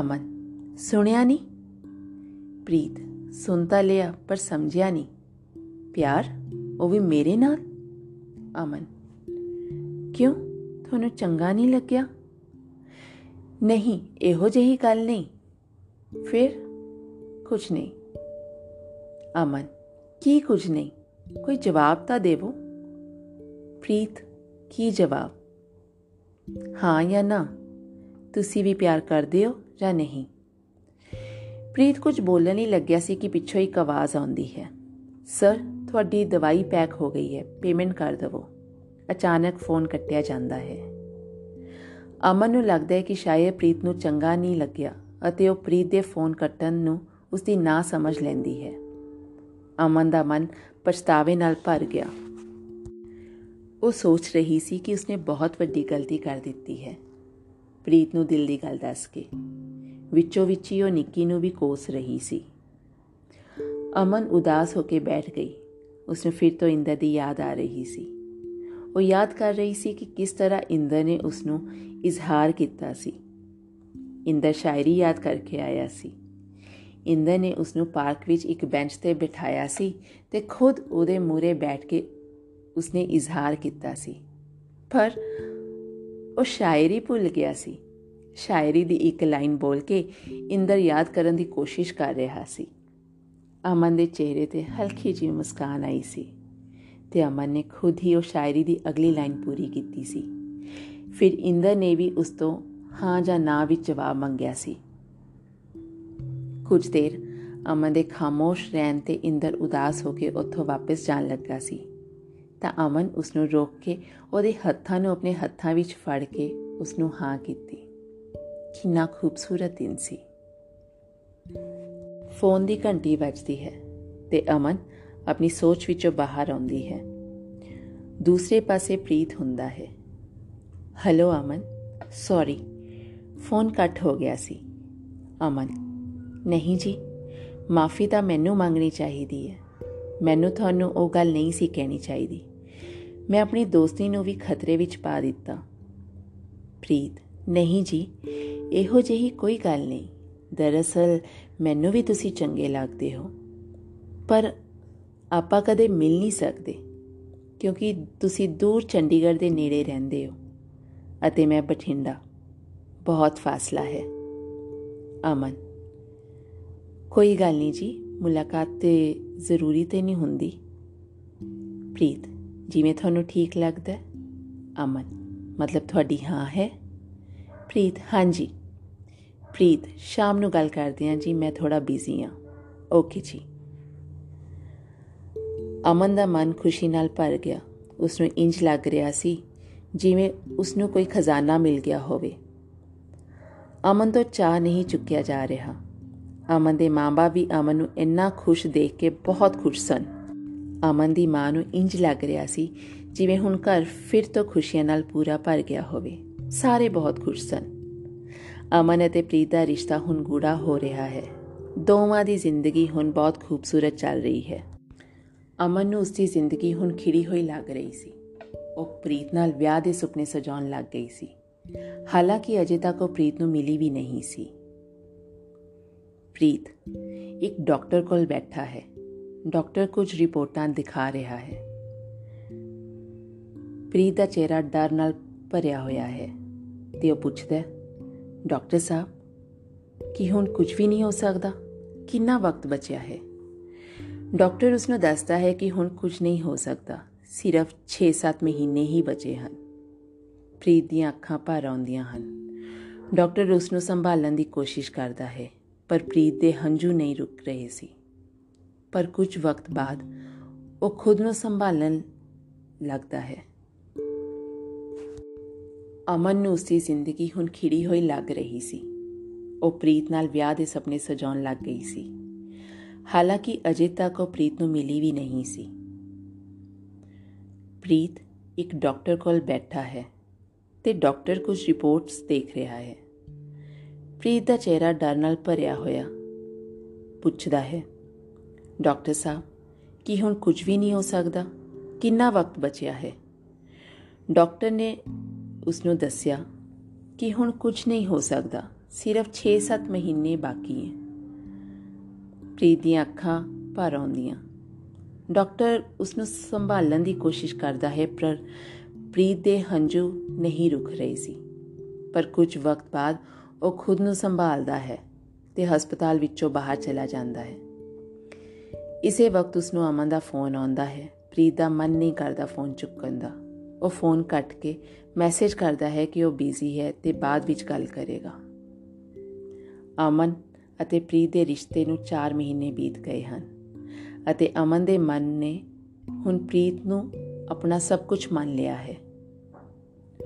ਅਮਨ, ਸੁਣਿਆ ਨਹੀਂ ਪ੍ਰੀਤ ਸੁਣਤਾ ਲਿਆ, ਪਰ ਸਮਝਿਆ ਨਹੀਂ ਪਿਆਰ, ਉਹ ਵੀ ਮੇਰੇ ਨਾਲ? ਅਮਨ, ਕਿਉਂ? ਤੁਹਾਨੂੰ ਚੰਗਾ ਨਹੀਂ ਲੱਗਿਆ? ਨਹੀਂ, ਇਹੋ ਜਿਹੀ ਗੱਲ ਨਹੀਂ। ਫਿਰ? ਕੁਝ ਨਹੀਂ। ਅਮਨ, ਕੀ ਕੁਝ ਨਹੀਂ? ਕੋਈ ਜਵਾਬ ਤਾਂ ਦੇਵੋ। ਪ੍ਰੀਤ, ਕੀ ਜਵਾਬ? ਹਾਂ ਜਾਂ ਨਾ? ਤੁਸੀਂ ਵੀ ਪਿਆਰ ਕਰਦੇ ਹੋ ਜਾਂ ਨਹੀਂ? ਪ੍ਰੀਤ ਕੁਝ ਬੋਲਣ ਹੀ ਲੱਗਿਆ ਸੀ ਕਿ ਪਿੱਛੋਂ ਇੱਕ ਆਵਾਜ਼ ਆਉਂਦੀ ਹੈ। ਸਰ, ਤੁਹਾਡੀ ਦਵਾਈ ਪੈਕ ਹੋ ਗਈ ਹੈ, ਪੇਮੈਂਟ ਕਰ ਦਿਵੋ। ਅਚਾਨਕ ਫੋਨ ਕੱਟਿਆ ਜਾਂਦਾ ਹੈ। ਅਮਨ ਨੂੰ ਲੱਗਦਾ ਹੈ ਕਿ ਸ਼ਾਇਦ ਪ੍ਰੀਤ ਨੂੰ ਚੰਗਾ ਨਹੀਂ ਲੱਗਿਆ ਅਤੇ ਉਹ ਪ੍ਰੀਤ ਦੇ ਫੋਨ ਕੱਟਣ ਨੂੰ ਉਸ ਦੀ ਨਾ ਸਮਝ ਲੈਂਦੀ ਹੈ। ਅਮਨ ਦਾ ਮਨ ਪਛਤਾਵੇ ਨਾਲ ਭਰ ਗਿਆ। ਉਹ ਸੋਚ ਰਹੀ ਸੀ ਕਿ ਉਸਨੇ ਬਹੁਤ ਵੱਡੀ ਗਲਤੀ ਕਰ ਦਿੱਤੀ ਹੈ। ਪ੍ਰੀਤ ਨੂੰ ਦਿਲ ਦੀ ਗੱਲ ਦੱਸ ਕੇ। ਵਿੱਚੋਂ ਵਿੱਚ ਹੀ ਉਹ ਨਿੱਕੀ ਨੂੰ ਵੀ ਕੋਸ ਰਹੀ ਸੀ। ਅਮਨ ਉਦਾਸ ਹੋ ਕੇ ਬੈਠ ਗਈ। ਉਸਨੂੰ ਫਿਰ ਤੋਂ ਇੰਦਰ ਦੀ ਯਾਦ ਆ ਰਹੀ ਸੀ। ਉਹ ਯਾਦ ਕਰ ਰਹੀ ਸੀ ਕਿ ਕਿਸ ਤਰ੍ਹਾਂ ਇੰਦਰ ਨੇ ਉਸ ਨੂੰ ਇਜ਼ਹਾਰ ਕੀਤਾ ਸੀ। ਇੰਦਰ ਸ਼ਾਇਰੀ ਯਾਦ ਕਰਕੇ ਆਇਆ ਸੀ। ਇੰਦਰ ਨੇ ਉਸ ਨੂੰ ਪਾਰਕ ਵਿੱਚ ਇੱਕ ਬੈਂਚ ਤੇ ਬਿਠਾਇਆ ਸੀ ਤੇ ਖੁਦ ਉਹਦੇ ਮੂਰੇ ਬੈਠ ਕੇ ਉਸਨੇ ਇਜ਼ਹਾਰ ਕੀਤਾ ਸੀ। ਪਰ ਉਹ ਸ਼ਾਇਰੀ ਭੁੱਲ ਗਿਆ ਸੀ। ਸ਼ਾਇਰੀ ਦੀ ਇੱਕ ਲਾਈਨ ਬੋਲ ਕੇ ਇੰਦਰ ਯਾਦ ਕਰਨ ਦੀ ਕੋਸ਼ਿਸ਼ ਕਰ ਰਿਹਾ ਸੀ। ਅਮਨ ਦੇ ਚਿਹਰੇ ਤੇ ਹਲਕੀ ਜਿਹੀ ਮੁਸਕਾਨ ਆਈ ਸੀ ਤੇ ਅਮਨ ਨੇ ਖੁਦ ਹੀ ਉਹ ਸ਼ਾਇਰੀ ਦੀ ਅਗਲੀ ਲਾਈਨ ਪੂਰੀ ਕੀਤੀ ਸੀ। ਫਿਰ ਇੰਦਰ ਨੇ ਵੀ ਉਸ ਤੋਂ ਹਾਂ ਜਾਂ ਨਾ ਵਿੱਚ ਜਵਾਬ ਮੰਗਿਆ ਸੀ। ਕੁਝ ਦੇਰ ਅਮਨ ਦੇ ਖਾਮੋਸ਼ ਰਹਿਣ ਤੇ ਇੰਦਰ ਉਦਾਸ ਹੋ ਕੇ ਉੱਥੋਂ ਵਾਪਸ ਜਾਣ ਲੱਗਾ ਸੀ। ਤਾਂ ਅਮਨ ਉਸ ਨੂੰ ਰੋਕ ਕੇ ਉਹਦੇ ਹੱਥਾਂ ਨੂੰ ਆਪਣੇ ਹੱਥਾਂ ਵਿੱਚ ਫੜ ਕੇ ਉਸ ਨੂੰ ਹਾਂ ਕੀਤੀ। ਕਿੰਨਾ ਖੂਬਸੂਰਤ ਦਿਨ ਸੀ। ਫੋਨ ਦੀ ਘੰਟੀ ਵੱਜਦੀ ਹੈ ਤੇ ਅਮਨ ਆਪਣੀ ਸੋਚ ਵਿੱਚੋਂ ਬਾਹਰ ਆਉਂਦੀ ਹੈ। ਦੂਸਰੇ ਪਾਸੇ ਪ੍ਰੀਤ ਹੁੰਦਾ ਹੈ। ਹੈਲੋ ਅਮਨ। ਸੌਰੀ ਫੋਨ ਕੱਟ ਹੋ ਗਿਆ ਸੀ। ਅਮਨ, ਨਹੀਂ ਜੀ, ਮਾਫੀ ਤਾਂ ਮੈਨੂੰ ਮੰਗਣੀ ਚਾਹੀਦੀ ਹੈ। ਮੈਨੂੰ ਤੁਹਾਨੂੰ ਉਹ ਗੱਲ ਨਹੀਂ ਸੀ ਕਹਿਣੀ ਚਾਹੀਦੀ। ਮੈਂ ਆਪਣੀ ਦੋਸਤੀ ਨੂੰ ਵੀ ਖਤਰੇ ਵਿੱਚ ਪਾ ਦਿੱਤਾ। ਪ੍ਰੀਤ, ਨਹੀਂ ਜੀ, ਇਹੋ ਜਿਹੀ ਕੋਈ ਗੱਲ ਨਹੀਂ। ਦਰਅਸਲ, ਮੈਨੂੰ ਵੀ ਤੁਸੀਂ ਚੰਗੇ ਲੱਗਦੇ ਹੋ। ਪਰ ਆਪਾਂ ਕਦੇ ਮਿਲ ਨਹੀਂ ਸਕਦੇ, ਕਿਉਂਕਿ ਤੁਸੀਂ ਦੂਰ ਚੰਡੀਗੜ੍ਹ ਦੇ ਨੇੜੇ ਰਹਿੰਦੇ ਹੋ ਅਤੇ ਮੈਂ ਬਠਿੰਡਾ। ਬਹੁਤ ਫਾਸਲਾ ਹੈ। ਅਮਨ, ਕੋਈ ਗੱਲ ਨਹੀਂ ਜੀ, ਮੁਲਾਕਾਤ ਤੇ ਜ਼ਰੂਰੀ ਤੇ ਨਹੀਂ ਹੁੰਦੀ। ਪ੍ਰੀਤ ਜਿਵੇਂ ਤੁਹਾਨੂੰ ਠੀਕ ਲੱਗਦਾ ਅਮਨ, ਮਤਲਬ ਤੁਹਾਡੀ ਹਾਂ ਹੈ। ਪ੍ਰੀਤ, ਹਾਂਜੀ। ਪ੍ਰੀਤ, ਸ਼ਾਮ ਨੂੰ ਗੱਲ ਕਰਦੇ ਹਾਂ ਜੀ, ਮੈਂ ਥੋੜਾ ਬਿਜ਼ੀ ਹਾਂ। ਓਕੇ ਜੀ। ਅਮਨ ਦਾ ਮਨ ਖੁਸ਼ੀ ਨਾਲ ਭਰ ਗਿਆ। ਉਸ ਨੂੰ ਇੰਜ ਲੱਗ ਰਿਹਾ ਸੀ, ਜਿਵੇਂ ਉਸ ਨੂੰ ਕੋਈ ਖਜ਼ਾਨਾ ਮਿਲ ਗਿਆ ਹੋਵੇ। ਅਮਨ ਤੋਂ ਚਾਹ ਨਹੀਂ ਚੁੱਕਿਆ ਜਾ ਰਿਹਾ। ਅਮਨ ਦੇ ਮਾਂ-ਬਾਪ ਵੀ ਅਮਨ ਨੂੰ ਇੰਨਾ ਖੁਸ਼ ਦੇਖ ਕੇ ਬਹੁਤ ਖੁਸ਼ ਸਨ। ਅਮਨ ਦੀ ਮਾਂ ਨੂੰ ਇੰਜ ਲੱਗ ਰਿਹਾ ਸੀ ਜਿਵੇਂ ਹੁਣ ਘਰ ਫਿਰ ਤੋਂ ਖੁਸ਼ੀਆਂ ਨਾਲ ਪੂਰਾ ਭਰ ਗਿਆ ਹੋਵੇ। ਸਾਰੇ ਬਹੁਤ ਖੁਸ਼ ਸਨ। ਅਮਨ ਅਤੇ ਪ੍ਰੀਤ ਦਾ ਰਿਸ਼ਤਾ ਹੁਣ ਗੂੜਾ ਹੋ ਰਿਹਾ ਹੈ। ਦੋਵਾਂ ਦੀ ਜ਼ਿੰਦਗੀ ਹੁਣ ਬਹੁਤ ਖੂਬਸੂਰਤ ਚੱਲ ਰਹੀ ਹੈ। ਅਮਨ ਨੂੰ ਉਸਦੀ ਜ਼ਿੰਦਗੀ ਹੁਣ ਖਿੜੀ ਹੋਈ ਲੱਗ ਰਹੀ ਸੀ। ਉਹ ਪ੍ਰੀਤ ਨਾਲ ਵਿਆਹ ਦੇ ਸੁਪਨੇ ਸਜਾਉਣ ਲੱਗ ਗਈ ਸੀ। ਹਾਲਾਂਕਿ ਅਜੇ ਤੱਕ ਉਹ ਪ੍ਰੀਤ ਨੂੰ ਮਿਲੀ ਵੀ ਨਹੀਂ ਸੀ। ਪ੍ਰੀਤ, ਇੱਕ ਡਾਕਟਰ ਕੋਲ ਬੈਠਾ ਹੈ। ਡਾਕਟਰ ਕੁਝ ਰਿਪੋਰਟਾਂ ਦਿਖਾ ਰਿਹਾ ਹੈ। ਪ੍ਰੀਤ ਦਾ ਚਿਹਰਾ ਡਰ ਨਾਲ ਭਰਿਆ ਹੋਇਆ ਹੈ ਤੇ ਉਹ ਪੁੱਛਦਾ ਹੈ, ਡਾਕਟਰ ਸਾਹਿਬ, ਕੀ ਹੁਣ ਕੁਝ ਵੀ ਨਹੀਂ ਹੋ ਸਕਦਾ? ਕਿੰਨਾ ਵਕਤ ਬਚਿਆ ਹੈ? ਡਾਕਟਰ ਉਸ ਨੂੰ ਦੱਸਦਾ ਹੈ ਕਿ ਹੁਣ ਕੁਝ ਨਹੀਂ ਹੋ ਸਕਦਾ, ਸਿਰਫ 6-7 ਮਹੀਨੇ ਹੀ ਬਚੇ ਹਨ। ਪ੍ਰੀਤ ਦੀਆਂ ਅੱਖਾਂ ਭਰ ਆਉਂਦੀਆਂ ਹਨ। ਡਾਕਟਰ ਉਸ ਨੂੰ ਸੰਭਾਲਣ ਦੀ ਕੋਸ਼ਿਸ਼ ਕਰਦਾ ਹੈ, ਪਰ ਪ੍ਰੀਤ ਦੇ ਹੰਝੂ ਨਹੀਂ ਰੁਕ ਰਹੇ ਸੀ। ਪਰ ਕੁਝ ਵਕਤ ਬਾਅਦ ਉਹ ਖੁਦ ਨੂੰ ਸੰਭਾਲਣ ਲੱਗਦਾ ਹੈ। ਅਮਨ ਨੂੰ ਉਸਦੀ ਜ਼ਿੰਦਗੀ ਹੁਣ ਖਿੜੀ ਹੋਈ ਲੱਗ ਰਹੀ ਸੀ। ਉਹ ਪ੍ਰੀਤ ਨਾਲ ਵਿਆਹ ਦੇ ਸੁਪਨੇ ਸਜਾਉਣ ਲੱਗ ਗਈ ਸੀ। ਹਾਲਾਂਕਿ ਅਜੇ ਤੱਕ ਉਹ ਪ੍ਰੀਤ ਨੂੰ ਮਿਲੀ ਵੀ ਨਹੀਂ ਸੀ। ਪ੍ਰੀਤ ਇੱਕ ਡਾਕਟਰ ਕੋਲ ਬੈਠਾ ਹੈ ਤੇ ਡਾਕਟਰ ਕੁਝ ਰਿਪੋਰਟਸ ਦੇਖ ਰਿਹਾ ਹੈ। ਪ੍ਰੀਤ ਦਾ ਚਿਹਰਾ ਡਰ ਨਾਲ ਭਰਿਆ ਹੋਇਆ ਪੁੱਛਦਾ ਹੈ ਡਾਕਟਰ ਸਾਹਿਬ, ਕੀ ਹੁਣ ਕੁਝ ਵੀ ਨਹੀਂ ਹੋ ਸਕਦਾ? ਕਿੰਨਾ ਵਕਤ ਬਚਿਆ ਹੈ? ਡਾਕਟਰ ਨੇ ਉਸ ਨੂੰ ਦੱਸਿਆ ਕਿ ਹੁਣ ਕੁਝ ਨਹੀਂ ਹੋ ਸਕਦਾ, ਸਿਰਫ 6-7 ਮਹੀਨੇ ਬਾਕੀ ਹੈ। ਪ੍ਰੀਤ ਦੀਆਂ ਅੱਖਾਂ ਭਰ ਆਉਂਦੀਆਂ। ਡਾਕਟਰ ਉਸ ਨੂੰ ਸੰਭਾਲਣ ਦੀ ਕੋਸ਼ਿਸ਼ ਕਰਦਾ ਹੈ, ਪਰ ਪ੍ਰੀਤ ਦੇ ਹੰਝੂ ਨਹੀਂ ਰੁਕ ਰਹੇ ਸੀ। ਪਰ ਕੁਝ ਵਕਤ ਬਾਅਦ ਉਹ ਖੁਦ ਨੂੰ ਸੰਭਾਲਦਾ ਹੈ ਤੇ ਹਸਪਤਾਲ ਵਿੱਚੋਂ ਬਾਹਰ ਚਲਾ ਜਾਂਦਾ ਹੈ। ਇਸੇ ਵਕਤ ਉਸ ਨੂੰ ਅਮਨ ਦਾ ਫੋਨ ਆਉਂਦਾ ਹੈ। ਪ੍ਰੀਤ ਦਾ ਮਨ ਨਹੀਂ ਕਰਦਾ ਫੋਨ ਚੁੱਕਣ ਦਾ। ਉਹ ਫੋਨ ਕੱਟ ਕੇ ਮੈਸੇਜ ਕਰਦਾ ਹੈ ਕਿ ਉਹ ਬਿਜ਼ੀ ਹੈ ਤੇ ਬਾਅਦ ਵਿੱਚ ਗੱਲ ਕਰੇਗਾ। ਅਮਨ ਅਤੇ ਪ੍ਰੀਤ ਦੇ ਰਿਸ਼ਤੇ ਨੂੰ 4 ਮਹੀਨੇ ਬੀਤ ਗਏ ਹਨ ਅਤੇ ਅਮਨ ਦੇ ਮਨ ਨੇ ਹੁਣ ਪ੍ਰੀਤ ਨੂੰ ਆਪਣਾ ਸਭ ਕੁਝ ਮੰਨ ਲਿਆ ਹੈ।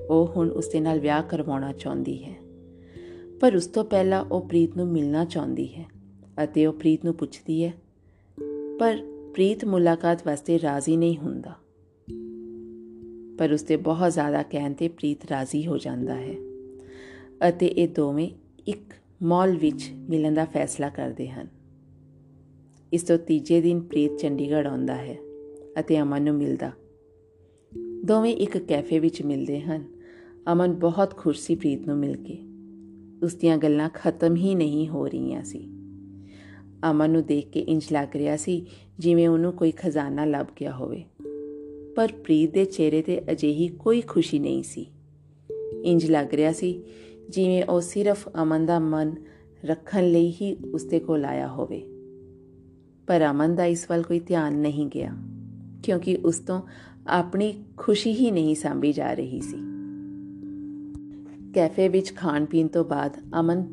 ਉਹ ਹੁਣ ਉਸ ਦੇ ਨਾਲ ਵਿਆਹ ਕਰਵਾਉਣਾ ਚਾਹੁੰਦੀ ਹੈ। ਪਰ ਉਸ ਤੋਂ ਪਹਿਲਾਂ ਉਹ ਪ੍ਰੀਤ ਨੂੰ ਮਿਲਣਾ ਚਾਹੁੰਦੀ ਹੈ ਅਤੇ ਉਹ ਪ੍ਰੀਤ ਨੂੰ ਪੁੱਛਦੀ ਹੈ ਪਰ ਪ੍ਰੀਤ ਮੁਲਾਕਾਤ ਵਾਸਤੇ ਰਾਜ਼ੀ ਨਹੀਂ ਹੁੰਦਾ। ਪਰ ਉਸਤੇ ਬਹੁਤ ਜ਼ਿਆਦਾ ਕਹਿਣ ਤੇ ਪ੍ਰੀਤ ਰਾਜ਼ੀ ਹੋ ਜਾਂਦਾ ਹੈ ਅਤੇ ਇਹ ਦੋਵੇਂ ਇੱਕ ਮਾਲ ਵਿੱਚ ਮਿਲਣ ਦਾ ਫੈਸਲਾ ਕਰਦੇ ਹਨ। ਇਸ ਤੋਂ ਤੀਜੇ ਦਿਨ ਪ੍ਰੀਤ ਚੰਡੀਗੜ੍ਹ ਆਉਂਦਾ ਹੈ ਅਤੇ ਅਮਨ ਨੂੰ ਮਿਲਦਾ। ਦੋਵੇਂ ਇੱਕ ਕੈਫੇ ਵਿੱਚ ਮਿਲਦੇ ਹਨ। ਅਮਨ ਬਹੁਤ ਖੁਸ਼ ਸੀ ਪ੍ਰੀਤ ਨੂੰ ਮਿਲ ਕੇ। ਉਸ ਦੀਆਂ ਗੱਲਾਂ ਖਤਮ ਹੀ ਨਹੀਂ ਹੋ ਰਹੀਆਂ ਸੀ। ਅਮਨ ਨੂੰ ਦੇਖ ਕੇ ਇੰਜ ਲੱਗ ਰਿਹਾ ਸੀ ਜਿਵੇਂ ਉਹਨੂੰ ਕੋਈ ਖਜ਼ਾਨਾ ਲੱਭ ਗਿਆ ਹੋਵੇ। ਪਰ ਪ੍ਰੀਤ ਦੇ ਚਿਹਰੇ ਤੇ ਅਜਿਹੀ ਕੋਈ ਖੁਸ਼ੀ ਨਹੀਂ ਸੀ। ਇੰਜ ਲੱਗ ਰਿਹਾ ਸੀ ਜਿਵੇਂ ਉਹ ਸਿਰਫ ਅਮਨ ਦਾ ਮਨ ਰੱਖਣ ਲਈ ਹੀ ਉਸਦੇ ਕੋਲ ਆਇਆ ਹੋਵੇ। ਪਰ ਅਮਨ ਦਾ ਇਸ ਵੱਲ ਕੋਈ ਧਿਆਨ ਨਹੀਂ ਗਿਆ, ਕਿਉਂਕਿ ਉਸ ਤੋਂ ਆਪਣੀ ਖੁਸ਼ੀ ਹੀ ਨਹੀਂ ਸੰਭੀ ਜਾ ਰਹੀ ਸੀ। ਕੈਫੇ ਵਿੱਚ ਖਾਣ ਪੀਣ ਤੋਂ ਬਾਅਦ ਅਮਨ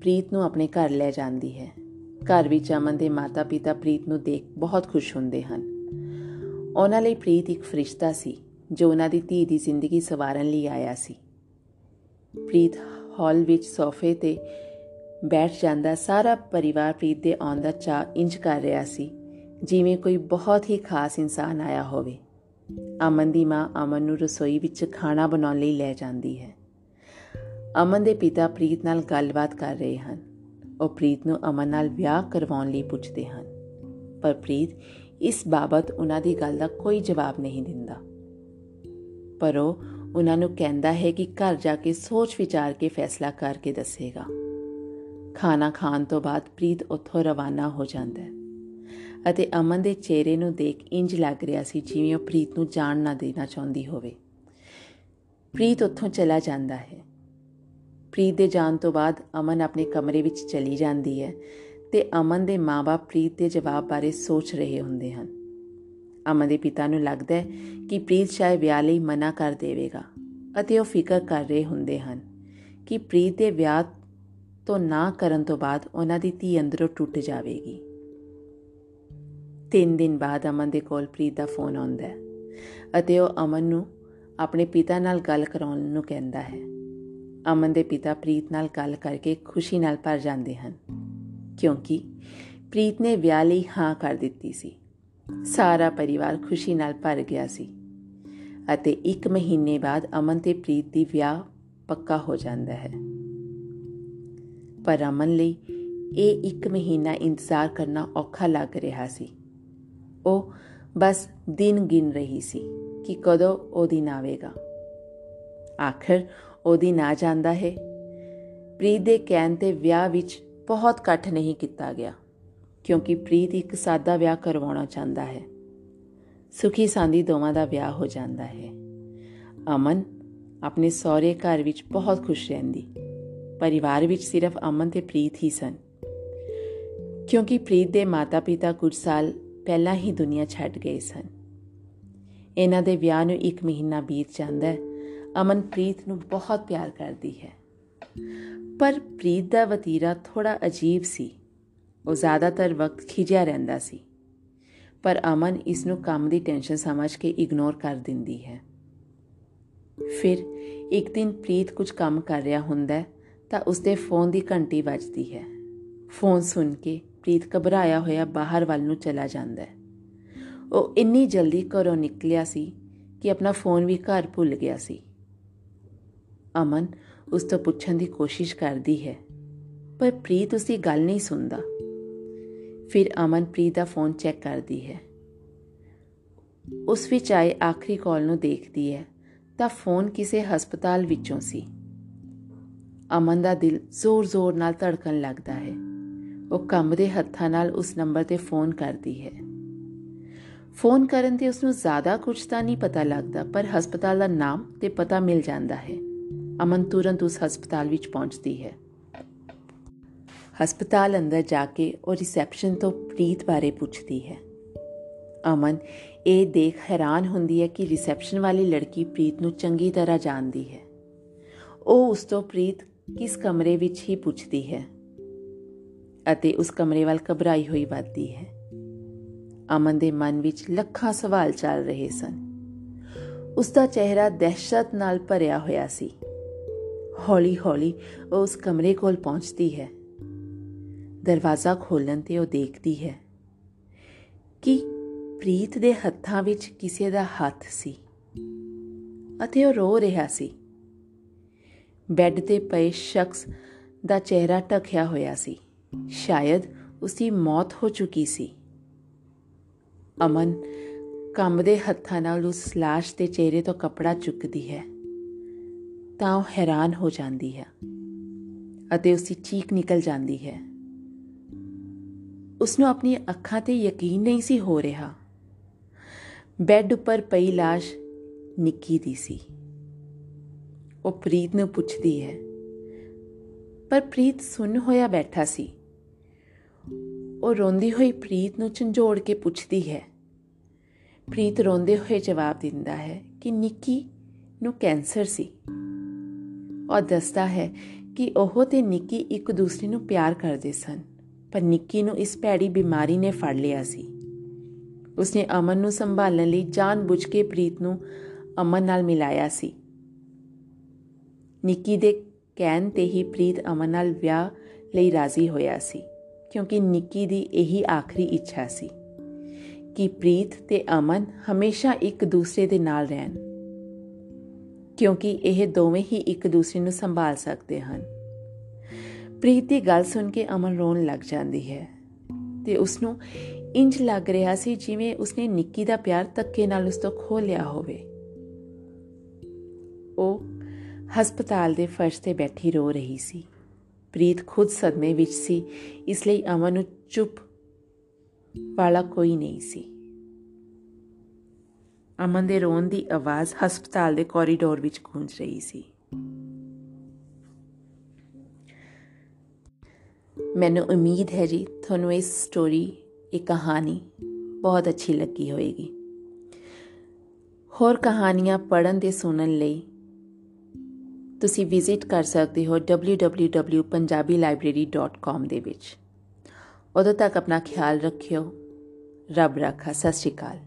ਪ੍ਰੀਤ ਨੂੰ ਆਪਣੇ ਘਰ ਲੈ ਜਾਂਦੀ ਹੈ। ਘਰ ਵਿੱਚ ਅਮਨ ਦੇ ਮਾਤਾ-ਪਿਤਾ ਪ੍ਰੀਤ ਨੂੰ ਦੇਖ ਬਹੁਤ ਖੁਸ਼ ਹੁੰਦੇ ਹਨ। ਉਹਨਾਂ ਲਈ ਪ੍ਰੀਤ ਇੱਕ ਫਰਿਸ਼ਤਾ ਸੀ, ਜੋ ਉਹਨਾਂ ਦੀ ਧੀ ਦੀ ਜ਼ਿੰਦਗੀ ਸਵਾਰਨ ਲਈ ਆਇਆ ਸੀ। ਪ੍ਰੀਤ ਹਾਲ ਵਿੱਚ ਸੋਫੇ ਤੇ ਬੈਠ ਜਾਂਦਾ ਸਾਰਾ ਪਰਿਵਾਰ ਪ੍ਰੀਤ ਦੇ ਆਉਣ ਦਾ ਚਾਹ ਇੰਜ ਕਰ ਰਿਹਾ ਸੀ, ਜਿਵੇਂ ਕੋਈ ਬਹੁਤ ਹੀ ਖਾਸ ਇਨਸਾਨ ਆਇਆ ਹੋਵੇ। ਅਮਨ ਦੀ ਮਾਂ ਅਮਨ ਨੂੰ ਰਸੋਈ ਵਿੱਚ ਖਾਣਾ ਬਣਾਉਣ ਲਈ ਲੈ ਜਾਂਦੀ ਹੈ। ਅਮਨ ਦੇ ਪਿਤਾ ਪ੍ਰੀਤ ਨਾਲ ਗੱਲਬਾਤ ਕਰ ਰਹੇ ਹਨ। ਉਹ ਪ੍ਰੀਤ ਨੂੰ ਅਮਨ ਨਾਲ ਵਿਆਹ ਕਰਵਾਉਣ ਲਈ ਪੁੱਛਦੇ ਹਨ। ਪਰ ਪ੍ਰੀਤ ਇਸ ਬਾਬਤ ਉਹਨਾਂ ਦੀ ਗੱਲ ਦਾ ਕੋਈ ਜਵਾਬ ਨਹੀਂ ਦਿੰਦਾ। ਪਰ ਉਹ ਉਹਨਾਂ ਨੂੰ ਕਹਿੰਦਾ ਹੈ ਕਿ ਘਰ ਜਾ ਕੇ ਸੋਚ ਵਿਚਾਰ ਕੇ ਫੈਸਲਾ ਕਰਕੇ ਦੱਸੇਗਾ। ਖਾਣਾ ਖਾਣ ਤੋਂ ਬਾਅਦ ਪ੍ਰੀਤ ਉੱਥੋਂ ਰਵਾਨਾ ਹੋ ਜਾਂਦਾ ਹੈ ਅਤੇ ਅਮਨ ਦੇ ਚਿਹਰੇ ਨੂੰ ਦੇਖ ਇੰਜ ਲੱਗ ਰਿਹਾ ਸੀ ਜਿਵੇਂ ਉਹ ਪ੍ਰੀਤ ਨੂੰ ਜਾਣ ਨਾ ਦੇਣਾ ਚਾਹੁੰਦੀ ਹੋਵੇ। ਪ੍ਰੀਤ ਉੱਥੋਂ ਚਲਾ ਜਾਂਦਾ ਹੈ। ਪ੍ਰੀਤ ਦੇ ਜਾਣ ਤੋਂ ਬਾਅਦ ਅਮਨ ਆਪਣੇ ਕਮਰੇ ਵਿੱਚ ਚਲੀ ਜਾਂਦੀ ਹੈ ਤੇ ਅਮਨ ਦੇ ਮਾਪੇ ਪ੍ਰੀਤ ਦੇ ਜਵਾਬ ਬਾਰੇ ਸੋਚ ਰਹੇ ਹੁੰਦੇ ਹਨ। ਅਮਨ ਦੇ ਪਿਤਾ ਨੂੰ ਲੱਗਦਾ ਹੈ ਕਿ ਪ੍ਰੀਤ ਸ਼ਾਇਦ ਵਿਆਹ ਲਈ ਮਨਾ ਕਰ ਦੇਵੇਗਾ ਅਤੇ ਉਹ ਫਿਕਰ ਕਰ ਰਹੇ ਹੁੰਦੇ ਹਨ ਕਿ ਪ੍ਰੀਤ ਦੇ ਵਿਆਹ ਤੋਂ ਨਾ ਕਰਨ ਤੋਂ ਬਾਅਦ ਉਹਨਾਂ ਦੀ ਧੀ ਅੰਦਰੋਂ ਟੁੱਟ ਜਾਵੇਗੀ। ਤਿੰਨ ਦਿਨ ਬਾਅਦ ਅਮਨ ਦੇ ਕੋਲ ਪ੍ਰੀਤ ਦਾ ਫੋਨ ਆਉਂਦਾ ਹੈ ਅਤੇ ਉਹ ਅਮਨ ਨੂੰ ਆਪਣੇ ਪਿਤਾ ਨਾਲ ਗੱਲ ਕਰਾਉਣ ਨੂੰ ਕਹਿੰਦਾ ਹੈ। ਅਮਨ ਦੇ ਪਿਤਾ ਪ੍ਰੀਤ ਨਾਲ ਗੱਲ ਕਰਕੇ ਖੁਸ਼ੀ ਨਾਲ ਭਰ ਜਾਂਦੇ ਹਨ। ਕਿਉਂਕਿ ਪ੍ਰੀਤ ਨੇ ਵਿਆਹ ਲਈ ਹਾਂ ਕਰ ਦਿੱਤੀ ਸੀ। ਸਾਰਾ ਪਰਿਵਾਰ ਖੁਸ਼ੀ ਨਾਲ ਭਰ ਗਿਆ ਸੀ ਅਤੇ ਇੱਕ ਮਹੀਨੇ ਬਾਅਦ ਅਮਨ ਤੇ ਪ੍ਰੀਤ ਦੀ ਵਿਆਹ ਪੱਕਾ ਹੋ ਜਾਂਦਾ ਹੈ। ਪਰ ਅਮਨ ਲਈ ਇਹ ਇੱਕ ਮਹੀਨਾ ਇੰਤਜ਼ਾਰ ਕਰਨਾ ਔਖਾ ਲੱਗ ਰਿਹਾ ਸੀ। ਉਹ ਬਸ ਦਿਨ ਗਿਣ ਰਹੀ ਸੀ ਕਿ ਕਦੋਂ ਉਹ ਦਿਨ ਆਵੇਗਾ। ਆਖਰ ਉਹ ਦਿਨ ਆ ਜਾਂਦਾ ਹੈ। ਪ੍ਰੀਤ ਦੇ ਕਹਿਣ ਤੇ ਵਿਆਹ ਵਿੱਚ ਬਹੁਤ ਇਕੱਠ ਨਹੀਂ ਕੀਤਾ ਗਿਆ, ਕਿਉਂਕਿ ਪ੍ਰੀਤ ਇੱਕ ਸਾਦਾ ਵਿਆਹ ਕਰਵਾਉਣਾ ਚਾਹੁੰਦਾ ਹੈ। ਸੁਖੀ ਸਾਂਦੀ ਦੋਵਾਂ ਦਾ ਵਿਆਹ ਹੋ ਜਾਂਦਾ ਹੈ। ਅਮਨ ਆਪਣੇ ਸਹੁਰੇ ਘਰ ਵਿੱਚ ਬਹੁਤ ਖੁਸ਼ ਰਹਿੰਦੀ, ਪਰਿਵਾਰ ਵਿੱਚ ਸਿਰਫ ਅਮਨ ਤੇ ਪ੍ਰੀਤ ਹੀ ਸਨ। ਕਿਉਂਕਿ ਪ੍ਰੀਤ ਦੇ ਮਾਤਾ-ਪਿਤਾ ਕੁਝ ਸਾਲ ਪਹਿਲਾਂ ਹੀ ਦੁਨੀਆ ਛੱਡ ਗਏ ਸਨ। ਇਹਨਾਂ ਦੇ ਵਿਆਹ ਨੂੰ 1 ਮਹੀਨਾ ਬੀਤ ਜਾਂਦਾ ਹੈ ਅਮਨ ਪ੍ਰੀਤ ਨੂੰ ਬਹੁਤ ਪਿਆਰ ਕਰਦੀ ਹੈ। ਪਰ ਪ੍ਰੀਤ ਦਾ ਵਤੀਰਾ ਥੋੜਾ ਅਜੀਬ ਸੀ। ਉਹ ਜ਼ਿਆਦਾਤਰ ਵਕਤ ਖਿਜਿਆ ਰਹਿੰਦਾ ਸੀ। ਪਰ ਅਮਨ ਇਸ ਨੂੰ ਕੰਮ ਦੀ ਟੈਨਸ਼ਨ ਸਮਝ ਕੇ ਇਗਨੋਰ ਕਰ ਦਿੰਦੀ ਹੈ। ਫਿਰ ਇੱਕ ਦਿਨ ਪ੍ਰੀਤ ਕੁਝ ਕੰਮ ਕਰ ਰਿਹਾ ਹੁੰਦਾ ਤਾਂ ਉਸਦੇ ਫੋਨ ਦੀ ਘੰਟੀ ਵੱਜਦੀ ਹੈ। ਫੋਨ ਸੁਣ ਕੇ ਪ੍ਰੀਤ ਘਬਰਾਇਆ ਹੋਇਆ ਬਾਹਰ ਵੱਲ ਨੂੰ ਚਲਾ ਜਾਂਦਾ ਹੈ। ਉਹ ਇੰਨੀ ਜਲਦੀ ਘਰੋਂ ਨਿਕਲਿਆ ਸੀ ਕਿ ਆਪਣਾ ਫੋਨ ਵੀ ਘਰ ਭੁੱਲ ਗਿਆ ਸੀ। ਅਮਨ ਉਸ ਤੋਂ ਪੁੱਛਣ ਦੀ ਕੋਸ਼ਿਸ਼ ਕਰਦੀ ਹੈ, ਪਰ ਪ੍ਰੀਤ ਉਸ ਦੀ ਗੱਲ ਨਹੀਂ ਸੁਣਦਾ। ਫਿਰ ਅਮਨ ਪ੍ਰੀਤ ਦਾ ਫੋਨ ਚੈੱਕ ਕਰਦੀ ਹੈ। ਉਸ ਵਿੱਚ ਆਏ ਆਖਰੀ ਕਾਲ ਨੂੰ ਦੇਖਦੀ ਹੈ, ਤਾਂ ਫੋਨ ਕਿਸੇ ਹਸਪਤਾਲ ਵਿੱਚੋਂ ਸੀ। ਅਮਨ ਦਾ ਦਿਲ ਜ਼ੋਰ-ਜ਼ੋਰ ਨਾਲ ਧੜਕਣ ਲੱਗਦਾ ਹੈ। ਉਹ ਕੰਬਦੇ ਹੱਥਾਂ ਨਾਲ ਉਸ ਨੰਬਰ ਤੇ ਫੋਨ ਕਰਦੀ ਹੈ। ਫੋਨ ਕਰਨ ਤੇ ਉਸ ਨੂੰ ਜ਼ਿਆਦਾ ਕੁਝ ਤਾਂ ਨਹੀਂ ਪਤਾ ਲੱਗਦਾ, ਪਰ ਹਸਪਤਾਲ ਦਾ ਨਾਮ ਤੇ ਪਤਾ ਮਿਲ ਜਾਂਦਾ ਹੈ। ਅਮਨ ਤੁਰੰਤ ਉਸ ਹਸਪਤਾਲ ਵਿੱਚ ਪਹੁੰਚਦੀ ਹੈ। ਹਸਪਤਾਲ ਅੰਦਰ ਜਾ ਕੇ ਉਹ ਰਿਸੈਪਸ਼ਨ ਤੋਂ ਪ੍ਰੀਤ ਬਾਰੇ ਪੁੱਛਦੀ ਹੈ। ਅਮਨ, ਇਹ ਦੇਖ ਹੈਰਾਨ ਹੁੰਦੀ ਹੈ ਕਿ ਰਿਸੈਪਸ਼ਨ ਵਾਲੀ ਲੜਕੀ ਪ੍ਰੀਤ ਨੂੰ ਚੰਗੀ ਤਰ੍ਹਾਂ ਜਾਣਦੀ ਹੈ। ਉਹ ਉਸ ਤੋਂ ਪ੍ਰੀਤ ਕਿਸ ਕਮਰੇ ਵਿੱਚ ਹੀ ਪੁੱਛਦੀ ਹੈ ਅਤੇ ਉਸ ਕਮਰੇ ਵੱਲ ਘਬਰਾਈ ਹੋਈ ਵੱਧਦੀ ਹੈ। ਅਮਨ ਦੇ ਮਨ ਵਿੱਚ ਲੱਖਾਂ ਸਵਾਲ ਚੱਲ ਰਹੇ ਸਨ। ਉਸ ਦਾ ਚਿਹਰਾ ਦਹਿਸ਼ਤ ਨਾਲ ਭਰਿਆ ਹੋਇਆ ਸੀ। ਹੌਲੀ-ਹੌਲੀ ਉਹ ਉਸ ਕਮਰੇ ਕੋਲ ਪਹੁੰਚਦੀ ਹੈ। ਦਰਵਾਜ਼ਾ ਖੋਲਣ ਤੇ ਉਹ ਦੇਖਦੀ ਹੈ ਕਿ ਪ੍ਰੀਤ ਦੇ ਹੱਥਾਂ ਵਿੱਚ ਕਿਸੇ ਦਾ ਹੱਥ ਸੀ ਅਤੇ ਉਹ ਰੋ ਰਿਹਾ ਸੀ। ਬੈੱਡ ਤੇ ਪਏ ਸ਼ਖਸ ਦਾ ਚਿਹਰਾ ਢੱਕਿਆ ਹੋਇਆ ਸੀ। ਸ਼ਾਇਦ ਉਸ ਦੀ ਮੌਤ ਹੋ ਚੁੱਕੀ ਸੀ। ਅਮਨ ਕੰਬਦੇ ਹੱਥਾਂ ਨਾਲ ਉਸ লাশ ਦੇ ਚਿਹਰੇ ਤੋਂ ਕਪੜਾ ਚੁੱਕਦੀ ਹੈ। ਤਾਂ ਉਹ ਹੈਰਾਨ ਹੋ ਜਾਂਦੀ ਹੈ ਅਤੇ ਉਸ ਦੀ ਚੀਕ ਨਿਕਲ ਜਾਂਦੀ ਹੈ। ਉਸ ਨੂੰ ਆਪਣੀ ਅੱਖਾਂ ਤੇ ਯਕੀਨ ਨਹੀਂ ਸੀ ਹੋ ਰਿਹਾ। ਬੈੱਡ ਉੱਪਰ ਪਈ লাশ ਨਿੱਕੀ ਦੀ ਸੀ। ਉਹ ਪ੍ਰੀਤ ਨੂੰ ਪੁੱਛਦੀ ਹੈ, ਪਰ ਪ੍ਰੀਤ ਸੁਣ ਹੋਇਆ ਬੈਠਾ ਸੀ। ਉਹ ਰੋਂਦੀ ਹੋਈ ਪ੍ਰੀਤ ਨੂੰ ਝੰਜੋੜ ਕੇ ਪੁੱਛਦੀ ਹੈ। ਪ੍ਰੀਤ ਰੋਂਦੇ ਹੋਏ ਜਵਾਬ ਦਿੰਦਾ ਹੈ ਕਿ ਨਿੱਕੀ ਨੂੰ ਕੈਂਸਰ ਸੀ। ਔਰ ਦੱਸਦਾ ਹੈ ਕਿ ਉਹ ਤੇ ਨਿੱਕੀ ਇੱਕ ਦੂਸਰੇ ਨੂੰ ਪਿਆਰ ਕਰਦੇ ਸਨ, ਪਰ ਨਿੱਕੀ ਨੂੰ ਇਸ ਭੈੜੀ ਬਿਮਾਰੀ ਨੇ ਫੜ ਲਿਆ ਸੀ। ਉਸਨੇ ਅਮਨ ਨੂੰ ਸੰਭਾਲਣ ਲਈ ਜਾਣਬੁੱਝ ਕੇ ਪ੍ਰੀਤ ਨੂੰ ਅਮਨ ਨਾਲ ਮਿਲਾਇਆ ਸੀ। ਨਿੱਕੀ ਦੇ ਕਹਿਣ ਤੇ ਹੀ ਪ੍ਰੀਤ ਅਮਨ ਨਾਲ ਵਿਆਹ ਲਈ ਰਾਜ਼ੀ ਹੋਇਆ ਸੀ, ਕਿਉਂਕਿ ਨਿੱਕੀ ਦੀ ਇਹੀ ਆਖਰੀ ਇੱਛਾ ਸੀ ਕਿ ਪ੍ਰੀਤ ਤੇ ਅਮਨ ਹਮੇਸ਼ਾ ਇੱਕ ਦੂਸਰੇ ਦੇ ਨਾਲ ਰਹਿਣ। ਕਿਉਂਕਿ ਇਹ ਦੋਵੇਂ ਹੀ ਇੱਕ ਦੂਸਰੇ ਨੂੰ ਸੰਭਾਲ ਸਕਦੇ ਹਨ। ਪ੍ਰੀਤ ਦੀ ਗੱਲ ਸੁਣ ਕੇ ਅਮਨ ਰੋਣ ਲੱਗ ਜਾਂਦੀ ਹੈ ਤੇ ਉਸ ਨੂੰ ਇੰਜ ਲੱਗ ਰਿਹਾ ਸੀ ਜਿਵੇਂ ਉਸਨੇ ਨਿੱਕੀ ਦਾ ਪਿਆਰ ਤੱਕੇ ਨਾਲ ਉਸ ਤੋਂ ਖੋ ਲਿਆ ਹੋਵੇ। ਉਹ ਹਸਪਤਾਲ ਦੇ ਫਰਸ਼ ਤੇ ਬੈਠੀ ਰੋ ਰਹੀ ਸੀ। ਪ੍ਰੀਤ ਖੁਦ ਸਦਮੇ ਵਿੱਚ ਸੀ, ਇਸ ਲਈ ਅਮਨ ਨੂੰ ਚੁੱਪ ਵਾਲਾ ਕੋਈ ਨਹੀਂ ਸੀ। ਅਮਨ ਦੇ ਰੋਣ ਦੀ ਆਵਾਜ਼ ਹਸਪਤਾਲ ਦੇ ਕੋਰੀਡੋਰ ਵਿੱਚ ਗੂੰਜ ਰਹੀ ਸੀ। ਮੈਨੂੰ ਉਮੀਦ ਹੈ ਜੀ ਤੁਹਾਨੂੰ ਇਸ ਸਟੋਰੀ ਇਹ ਕਹਾਣੀ ਬਹੁਤ ਅੱਛੀ ਲੱਗੀ ਹੋਵੇਗੀ ਹੋਰ ਕਹਾਣੀਆਂ ਪੜਨ ਤੇ ਸੁਣਨ ਲਈ ਤੁਸੀਂ ਵਿਜ਼ਿਟ ਕਰ ਸਕਦੇ ਹੋ www.punjabilibrary.com ਦੇ ਵਿੱਚ। ਉਦੋਂ ਤੱਕ ਆਪਣਾ ਖਿਆਲ ਰੱਖਿਓ। ਰੱਬ ਰੱਖਾ, ਸਤਿ ਸ਼੍ਰੀ ਅਕਾਲ।